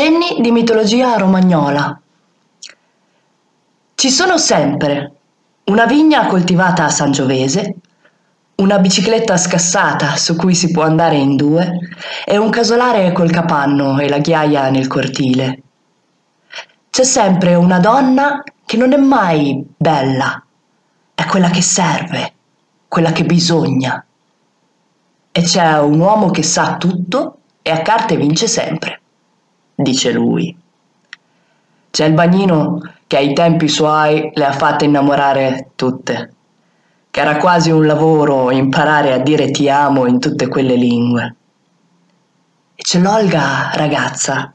Cenni di mitologia romagnola. Ci sono sempre una vigna coltivata a Sangiovese, una bicicletta scassata su cui si può andare in due e un casolare col capanno e la ghiaia nel cortile. C'è sempre una donna che non è mai bella, è quella che serve, quella che bisogna. E c'è un uomo che sa tutto e a carte vince sempre dice lui. C'è il bagnino che ai tempi suoi le ha fatte innamorare tutte, che era quasi un lavoro imparare a dire ti amo in tutte quelle lingue. E c'è l'Olga ragazza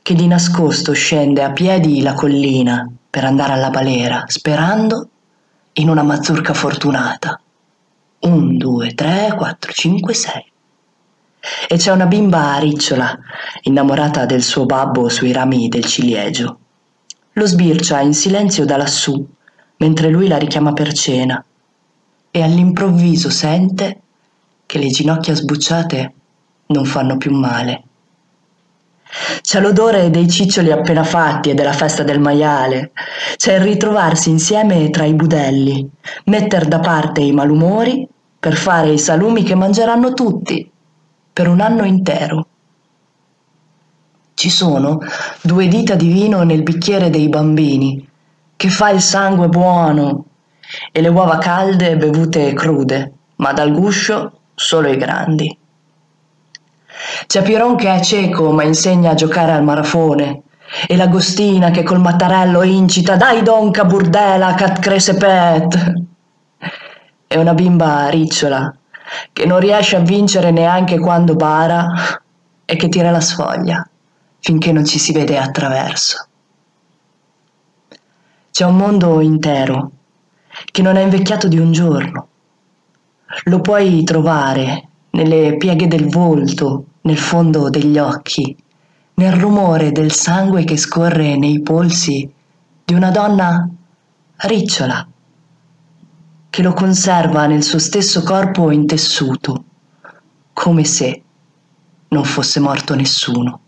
che di nascosto scende a piedi la collina per andare alla balera, sperando in una mazzurca fortunata. Un, due, tre, quattro, cinque, sei. E c'è una bimba ricciola, innamorata del suo babbo sui rami del ciliegio. Lo sbircia in silenzio da lassù, mentre lui la richiama per cena, e all'improvviso sente che le ginocchia sbucciate non fanno più male. C'è l'odore dei ciccioli appena fatti e della festa del maiale. C'è il ritrovarsi insieme tra i budelli, metter da parte i malumori per fare i salumi che mangeranno tutti per un anno intero. Ci sono due dita di vino nel bicchiere dei bambini, che fa il sangue buono, e le uova calde bevute crude, ma dal guscio solo i grandi. C'è Piron che è cieco ma insegna a giocare al marafone, e l'Agostina che col mattarello incita Dai donca burdela cat crese pet. E una bimba ricciola che non riesce a vincere neanche quando bara e che tira la sfoglia finché non ci si vede attraverso. C'è un mondo intero che non è invecchiato di un giorno. Lo puoi trovare nelle pieghe del volto, nel fondo degli occhi, nel rumore del sangue che scorre nei polsi di una donna ricciola che lo conserva nel suo stesso corpo intessuto, come se non fosse morto nessuno.